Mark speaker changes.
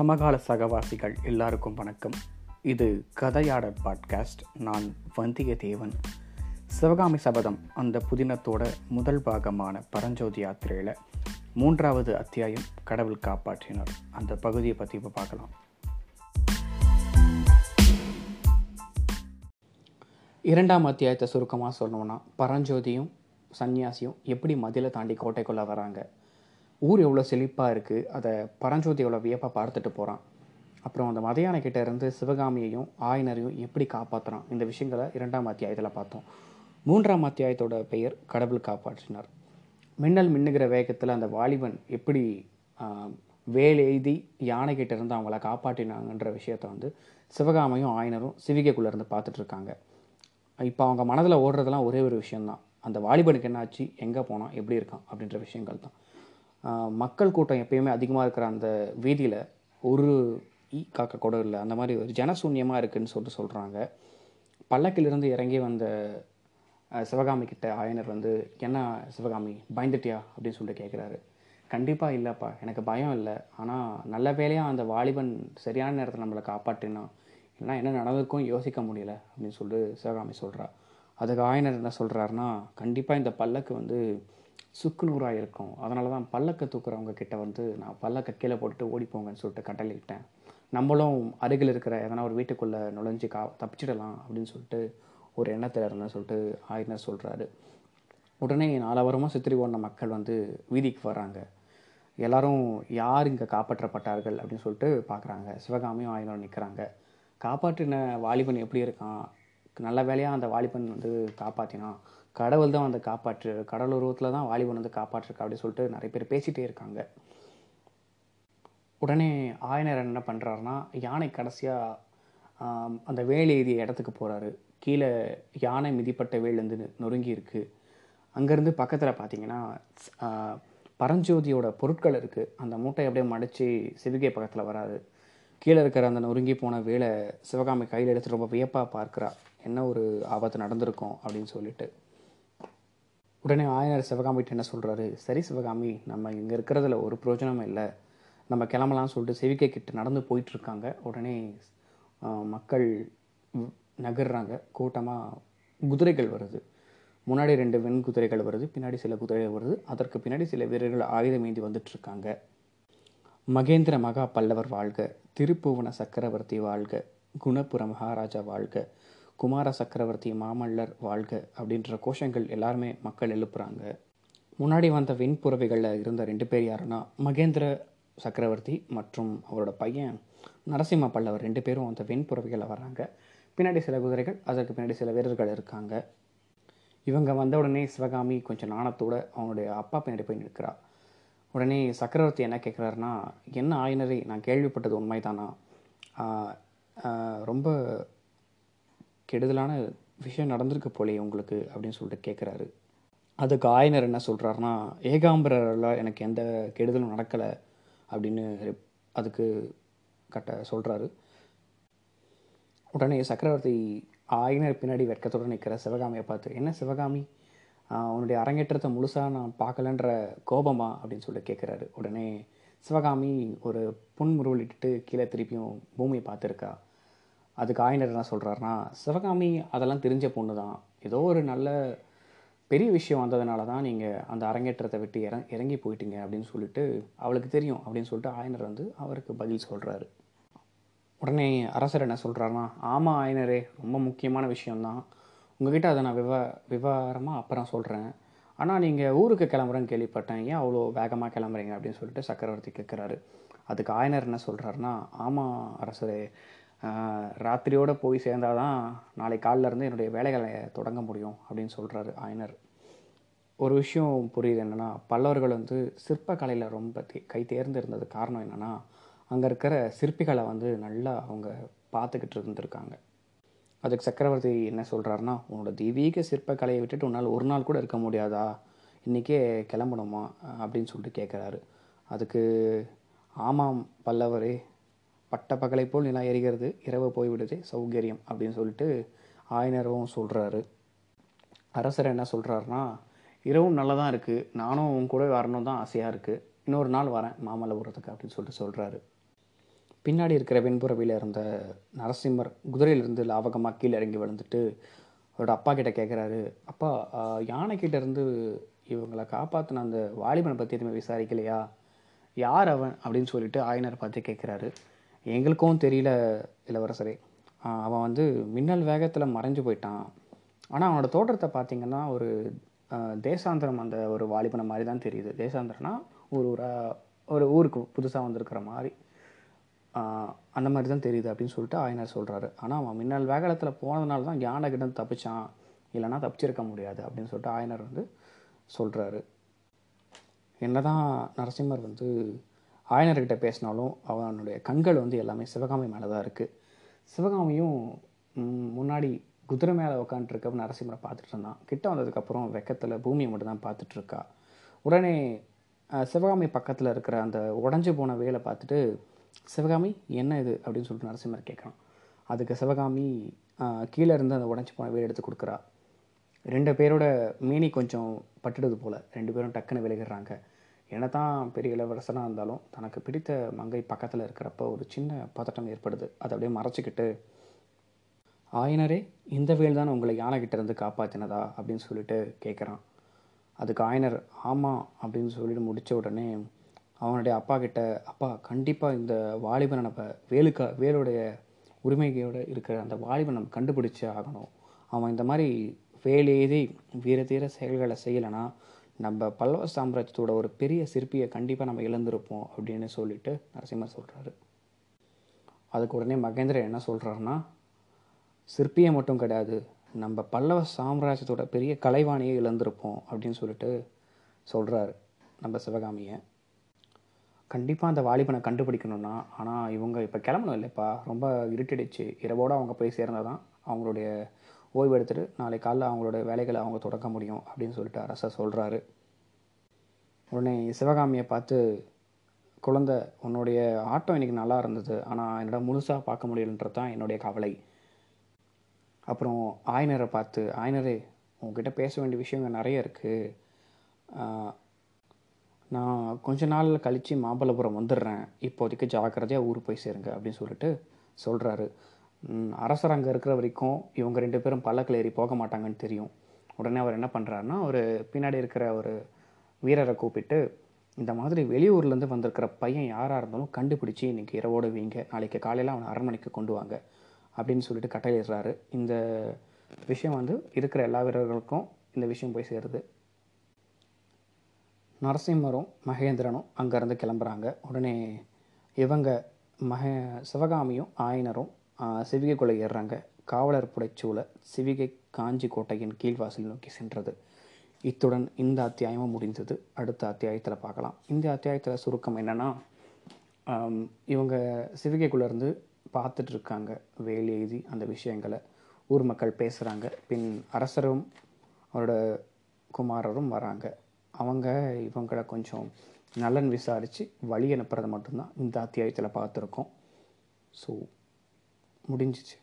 Speaker 1: சமகால சகவாசிகள் எல்லாருக்கும் வணக்கம். இது கதையாடல் பாட்காஸ்ட். நான் வந்தியத்தேவன். சிவகாமி சபதம் அந்த புதினத்தோட முதல் பாகமான பரஞ்சோதி யாத்திரையில் மூன்றாவது அத்தியாயம் கடவுள் காப்பாற்றினார். அந்த பகுதியை பற்றி இப்போ பார்க்கலாம். இரண்டாம் அத்தியாயத்தை சுருக்கமாக சொல்லணும்னா பரஞ்சோதியும் சன்னியாசியும் எப்படி மதிலை தாண்டி கோட்டைக்குள்ளே வராங்க? ஊர் எவ்வளோ செழிப்பாக இருக்குது அதை பரஞ்சோதி எவ்வளோ வியப்பாக பார்த்துட்டு போகிறான் அப்புறம் அந்த மதையான கிட்ட இருந்து சிவகாமியையும் ஆயனரையும் எப்படி காப்பாற்றுறான் இந்த விஷயங்களை இரண்டாம் அத்தியாயத்தில் பார்த்தோம். மூன்றாம் அத்தியாயத்தோட பெயர் கடவுள் காப்பாற்றினார். மின்னல் மின்னுகிற வேகத்தில் அந்த வாலிபன் எப்படி வேலை வேல் எய்தி யானை கிட்ட இருந்து அவங்கள காப்பாற்றினாங்கன்ற விஷயத்த வந்து சிவகாமியும் ஆயனரும் சிவிகைக்குள்ளே இருந்து பார்த்துட்டு இருக்காங்க. இப்போ அவங்க மனதில் ஓடுறதெல்லாம் ஒரே ஒரு விஷயம்தான். அந்த வாலிபனுக்கு என்னாச்சு? எங்கே போனான்? எப்படி இருக்கான்? அப்படின்ற விஷயங்கள் தான் மக்கள் கூட்டம் எப்பயுமே அதிகமாக இருக்கிற அந்த வீதியில் ஒரு ஈ காக்க கூட இல்லை. அந்த மாதிரி ஒரு ஜனசூன்யமாக இருக்குதுன்னு சொல்லிட்டு சொல்கிறாங்க பல்லக்கிலிருந்து இறங்கி வந்த சிவகாமி கிட்ட ஆயனர் வந்து என்ன சிவகாமி பயந்துட்டியா? அப்படின்னு சொல்லிட்டு கேட்குறாரு கண்டிப்பாக இல்லைப்பா எனக்கு பயம் இல்லை. ஆனால் நல்ல வேலையாக அந்த வாலிபன் சரியான நேரத்தில் நம்மளை காப்பாற்றினான் இல்லைனா என்ன நடந்திருக்கும் யோசிக்க முடியல அப்படின்னு சொல்லிட்டு சிவகாமி சொல்கிறா அதுக்கு ஆயனர் என்ன சொல்கிறாருன்னா கண்டிப்பாக இந்த பல்லக்கு வந்து சுக்கு நூறாக இருக்கும். அதனால தான் பல்லக்கை தூக்குறவங்க கிட்ட வந்து நான் பல்லக்கை கீழே போட்டுட்டு ஓடி போங்கன்னு சொல்லிட்டு கட்டளையிட்டேன் நம்மளும் அருகில் இருக்கிற எதனா ஒரு வீட்டுக்குள்ளே நுழைஞ்சு கா தப்பிச்சிடலாம் அப்படின்னு சொல்லிட்டு ஒரு எண்ணத்தில் இருந்தேன் சொல்லிட்டு ஆயினர் சொல்கிறாரு உடனே நாலாவரமாக சித்திரி ஓடின மக்கள் வந்து வீதிக்கு வர்றாங்க. எல்லாரும் யார் இங்கே காப்பாற்றப்பட்டார்கள் அப்படின்னு சொல்லிட்டு பார்க்குறாங்க சிவகாமியும் ஆயிரம் நிற்கிறாங்க காப்பாற்றின வாலிபன் எப்படி இருக்கான்? நல்ல வேலையாக அந்த வாலிபன் வந்து காப்பாற்றினான் கடவுள் தான் வந்து காப்பாற்று கடவுள் உருவத்தில் தான் வாலிபன் வந்து காப்பாற்றிருக்கா அப்படின்னு சொல்லிட்டு நிறைய பேர் பேசிகிட்டே இருக்காங்க. உடனே ஆயனர் என்ன பண்ணுறாருனா யானை கடைசியாக அந்த வேல் எழுதிய இடத்துக்கு போகிறாரு கீழே யானை மிதிப்பட்ட வேல் வந்து நொறுங்கி இருக்குது அங்கேருந்து பக்கத்தில் பார்த்தீங்கன்னா பரஞ்சோதியோட பொருட்கள் இருக்குது அந்த மூட்டை அப்படியே மடித்து சிவிகை பக்கத்தில் வராது கீழே இருக்கிற அந்த நொறுங்கி போன வேலை சிவகாமி கையில் எடுத்து ரொம்ப வியப்பாக பார்க்குறா. என்ன ஒரு ஆபத்து நடந்திருக்கும் அப்படின்னு சொல்லிட்டு. உடனே ஆயனர் சிவகாமிகிட்ட என்ன சொல்கிறாரு சரி சிவகாமி நம்ம இங்கே இருக்கிறதுல ஒரு பிரயோஜனமும் இல்லை. நம்ம கிளம்பலாம்னு சொல்லிட்டு செவிக்கை கிட்ட நடந்து போயிட்டுருக்காங்க. உடனே மக்கள் நகர்றாங்க. கூட்டமாக குதிரைகள் வருது. முன்னாடி ரெண்டு வெண் குதிரைகள் வருது பின்னாடி சில குதிரைகள் வருது. அதற்கு பின்னாடி சில வீரர்கள் ஆயுதம் ஏந்தி வந்துட்டுருக்காங்க. மகேந்திர மகா பல்லவர் வாழ்க திருப்புவன சக்கரவர்த்தி வாழ்க குணபுர மகாராஜா வாழ்க குமார சக்கரவர்த்தி மாமல்லர் வாழ்க அப்படின்ற கோஷங்கள் எல்லாருமே மக்கள் எழுப்புறாங்க. முன்னாடி வந்த வெண்புறவைகளில் இருந்த ரெண்டு பேர் யாருன்னா மகேந்திர சக்கரவர்த்தி மற்றும் அவரோட பையன் நரசிம்ம பல்லவர் ரெண்டு பேரும் அந்த வெண்புறவைகளில் வராங்க பின்னாடி சில குதிரைகள் அதற்கு பின்னாடி சில வீரர்கள் இருக்காங்க. இவங்க வந்த உடனே சிவகாமி கொஞ்சம் நாணத்தோடு அவனுடைய அப்பா பின்னாடி போய் நிற்கிறா. உடனே சக்கரவர்த்தி என்ன கேட்குறாருன்னா என்ன ஆயினரை நான் கேள்விப்பட்டது உண்மைதானா? ரொம்ப கெடுதலான விஷயம் நடந்திருக்கு போலே உங்களுக்கு அப்படின்னு சொல்லிட்டு கேட்குறாரு அதுக்கு ஆயனர் என்ன சொல்கிறாருன்னா ஏகாம்பரரில் எனக்கு எந்த கெடுதலும் நடக்கலை அப்படின்னு அதுக்கு கட்ட சொல்கிறாரு உடனே சக்கரவர்த்தி ஆயனர் பின்னாடி வெட்கத்துடன் நிற்கிற சிவகாமியை பார்த்து என்ன சிவகாமி? உன்னுடைய அரங்கேற்றத்தை முழுசாக நான் பார்க்கலன்ற கோபமா? அப்படின்னு சொல்லி கேட்குறாரு உடனே சிவகாமி ஒரு புன்முருவலிட்டு கீழே திருப்பியும் பூமியை பார்த்துருக்கா. அதுக்கு ஆயினர் என்ன சொல்கிறாருன்னா சிவகாமி அதெல்லாம் தெரிஞ்ச பொண்ணு தான் ஏதோ ஒரு நல்ல பெரிய விஷயம் வந்ததுனால தான் நீங்கள் அந்த அரங்கேற்றத்தை விட்டு இறங் இறங்கி போயிட்டீங்க அப்படின்னு சொல்லிட்டு அவளுக்கு தெரியும் அப்படின்னு சொல்லிட்டு ஆயனர் வந்து அவருக்கு பதில் சொல்கிறாரு உடனே அரசர் என்ன சொல்கிறாருன்னா ஆமாம் ஆயனரே ரொம்ப முக்கியமான விஷயம்தான். உங்ககிட்ட அதை நான் விவ விவரமாக அப்புறம் சொல்கிறேன் ஆனால் நீங்கள் ஊருக்கு கிளம்புறேன்னு கேள்விப்பட்டேன். ஏன் அவ்வளோ வேகமாக கிளம்புறீங்க? அப்படின்னு சொல்லிட்டு சக்கரவர்த்தி கேட்குறாரு அதுக்கு ஆயனர் என்ன சொல்கிறாருன்னா ஆமாம் அரசரே ராத்திரியோடு போய் சேர்ந்தாதான் நாளை காலிலேருந்து என்னுடைய வேலைகளை தொடங்க முடியும் அப்படின்னு சொல்கிறாரு ஆயனர். ஒரு விஷயம் புரியுது என்னென்னா பல்லவர்கள் வந்து சிற்பக்கலையில் ரொம்ப தே கை தேர்ந்திருந்தது காரணம் என்னென்னா அங்கே இருக்கிற சிற்பிகளை வந்து நல்லா அவங்க பார்த்துக்கிட்டு இருந்திருக்காங்க. அதுக்கு சக்கரவர்த்தி என்ன சொல்கிறாருன்னா உன்னோட தெய்வீக சிற்பக்கலையை விட்டுட்டு உன்னால் ஒரு நாள் கூட இருக்க முடியாதா? இன்றைக்கே கிளம்பணுமா? அப்படின்னு சொல்லிட்டு கேட்குறாரு அதுக்கு ஆமாம் பல்லவரே பட்ட பகலை போல் நிலா எரிகிறது. இரவு போய்விடுது. சௌகரியம் அப்படின்னு சொல்லிட்டு ஆயனரவும் சொல்கிறாரு அரசர் என்ன சொல்கிறாருன்னா இரவும் நல்லா தான் இருக்குது நானும் உன் கூட வரணும் தான் ஆசையாக இருக்குது இன்னொரு நாள் வரேன். மாமல்லபுரத்துக்கு அப்படின்னு சொல்லிட்டு சொல்கிறாரு பின்னாடி இருக்கிற வெண்புறவியில் இருந்த நரசிம்மர் குதிரையிலிருந்து லாவகமாக கீழே இறங்கி விழுந்துட்டு அவரோட அப்பா கிட்ட கேட்குறாரு அப்பா யானைக்கிட்டேருந்து இவங்களை காப்பாற்றின அந்த வாலிபனை பற்றி எதுவுமே விசாரிக்கலையா? யார் அவன்? அப்படின்னு சொல்லிட்டு ஆயனர் பார்த்து கேட்குறாரு எங்களுக்கும் தெரியல இளவரசரே. அவன் வந்து மின்னல் வேகத்தில் மறைஞ்சு போயிட்டான். ஆனால் அவனோட தோற்றத்தை பார்த்தீங்கன்னா ஒரு தேசாந்திரம் அந்த ஒரு வாலிபனை மாதிரி தான் தெரியுது. தேசாந்திரம்னா ஒரு ஊராக ஒரு ஊருக்கு புதுசாக வந்திருக்கிற மாதிரி அந்த மாதிரி தான் தெரியுது அப்படின்னு சொல்லிட்டு ஆயனர் சொல்கிறாரு ஆனால் அவன் மின்னல் வேகத்தில் போனதுனால தான் யானை தப்பிச்சான். இல்லைன்னா தப்பிச்சிருக்க முடியாது அப்படின்னு சொல்லிட்டு ஆயனர் வந்து சொல்கிறாரு என்ன தான் நரசிம்மர் வந்து ஆயனர்கிட்ட பேசினாலும் அவனுடைய கண்கள் வந்து எல்லாமே சிவகாமி மேலே தான் இருக்குது சிவகாமியும் முன்னாடி குதிரை மேலே உட்காந்துருக்க நரசிம்மரை பார்த்துட்டு இருந்தான். கிட்ட வந்ததுக்கப்புறம் வெக்கத்தில் பூமியை மட்டும் தான் உடனே சிவகாமி பக்கத்தில் இருக்கிற அந்த உடஞ்சி போன வேலை பார்த்துட்டு சிவகாமி என்ன இது? அப்படின்னு சொல்லிட்டு நரசிம்மர் கேட்குறான் அதுக்கு சிவகாமி கீழே இருந்து அந்த உடஞ்சி போன வேலை எடுத்து கொடுக்குறா. ரெண்டு பேரோட மீனி கொஞ்சம் பட்டுடுது போல். ரெண்டு பேரும் டக்குன்னு விலகிடுறாங்க. என்னதான் பெரிய இளவரசனாக இருந்தாலும் தனக்கு பிடித்த மங்கை பக்கத்தில் இருக்கிறப்ப ஒரு சின்ன பதட்டம் ஏற்படுது. அதை அப்படியே மறைச்சிக்கிட்டு ஆயனரே இந்த வேல் தான் உங்களை யானைகிட்ட இருந்து காப்பாற்றினதா அப்படின்னு சொல்லிட்டு கேட்குறான் அதுக்கு ஆயனர் ஆமாம் அப்படின்னு சொல்லிட்டு முடித்த உடனே அவனுடைய அப்பா கிட்ட அப்பா கண்டிப்பாக இந்த வாலிபனை நம்ம வேலுக்கா வேலுடைய உரிமையோட இருக்கிற அந்த வாலிபனை நம்ம கண்டுபிடிச்சே ஆகணும். அவன் இந்த மாதிரி வேலையேதி வீர தீர செயல்களை செய்யலைன்னா நம்ம பல்லவ சாம்ராஜ்யத்தோட ஒரு பெரிய சிற்பியை கண்டிப்பாக நம்ம இழந்திருப்போம் அப்படின்னு சொல்லிட்டு நரசிம்மர் சொல்கிறாரு அதுக்கு உடனே மகேந்திரன் என்ன சொல்கிறாருன்னா சிற்பியை மட்டும் கிடையாது நம்ம பல்லவ சாம்ராஜ்யத்தோட பெரிய கலைவாணியை இழந்திருப்போம் அப்படின்னு சொல்லிட்டு சொல்கிறாரு நம்ம சிவகாமியை. கண்டிப்பாக அந்த வாலிபனை கண்டுபிடிக்கணும்னா ஆனால் இவங்க இப்போ கிளம்பணும் இல்லைப்பா ரொம்ப இருட்டிடுச்சு. இரவோடு அவங்க போய் சேர்ந்தால் தான் அவங்களுடைய ஓய்வு எடுத்துகிட்டு நாளை காலைல அவங்களோட வேலைகளை அவங்க தொடக்க முடியும் அப்படின்னு சொல்லிட்டு அரசர் சொல்கிறாரு உடனே சிவகாமியை பார்த்து குழந்தை உன்னுடைய ஆட்டம் இன்னைக்கு நல்லா இருந்தது ஆனால் என்னோட முழுசாக பார்க்க முடியலன்றது தான் என்னுடைய கவலை. அப்புறம் ஆயனரை பார்த்து ஆயனரே உங்ககிட்ட பேச வேண்டிய விஷயங்கள் நிறைய இருக்குது நான் கொஞ்ச நாள் கழித்து மாமல்லபுரம் வந்துடுறேன். இப்போதைக்கு ஜாக்கிரதையாக ஊர் போய் சேருங்க அப்படின்னு சொல்லிட்டு சொல்கிறாரு அரசர் அங்கே இருக்கிற வரைக்கும் இவங்க ரெண்டு பேரும் பல்லக்கில் ஏறி போக மாட்டாங்கன்னு தெரியும். உடனே அவர் என்ன பண்ணுறாருன்னா ஒரு பின்னாடி இருக்கிற ஒரு வீரரை கூப்பிட்டு இந்த மாதிரி வெளியூர்லேருந்து வந்திருக்கிற பையன் யாராக இருந்தாலும் கண்டுபிடிச்சி இன்றைக்கி இரவோடு வீங்க. நாளைக்கு காலையில் அவனை அரண்மனைக்கு கொண்டு வாங்க. அப்படின்னு சொல்லிட்டு கட்டளையிடுறாரு. இந்த விஷயம் வந்து இருக்கிற எல்லா வீரர்களுக்கும் இந்த விஷயம் போய் சேருது. நரசிம்மரும் மகேந்திரனும் அங்கேருந்து கிளம்புறாங்க. உடனே இவங்க மக சிவகாமியும் ஆயனரும் சிவிகை சிவிகைக்குள்ளே ஏறுறாங்க. காவலர் புடைச்சூழ சிவிகை காஞ்சி கோட்டையின் கீழ்வாசல் நோக்கி சென்றது. இத்துடன் இந்த அத்தியாயமும் முடிந்தது. அடுத்த அத்தியாயத்தில் பார்க்கலாம். இந்த அத்தியாயத்தில் சுருக்கம் என்னென்னா இவங்க சிவிகைக்குள்ளேருந்து பார்த்துட்டு இருக்காங்க. வேல் எழுதி அந்த விஷயங்களை ஊர் மக்கள் பேசுகிறாங்க பின் அரசரும் அவரோட குமாரரும் வராங்க. அவங்க இவங்களை கொஞ்சம் நலன் விசாரித்து வழி அனுப்புறது மட்டும்தான் இந்த அத்தியாயத்தில் பார்த்துருக்கோம். ஸோ முடிஞ்சிச்சு.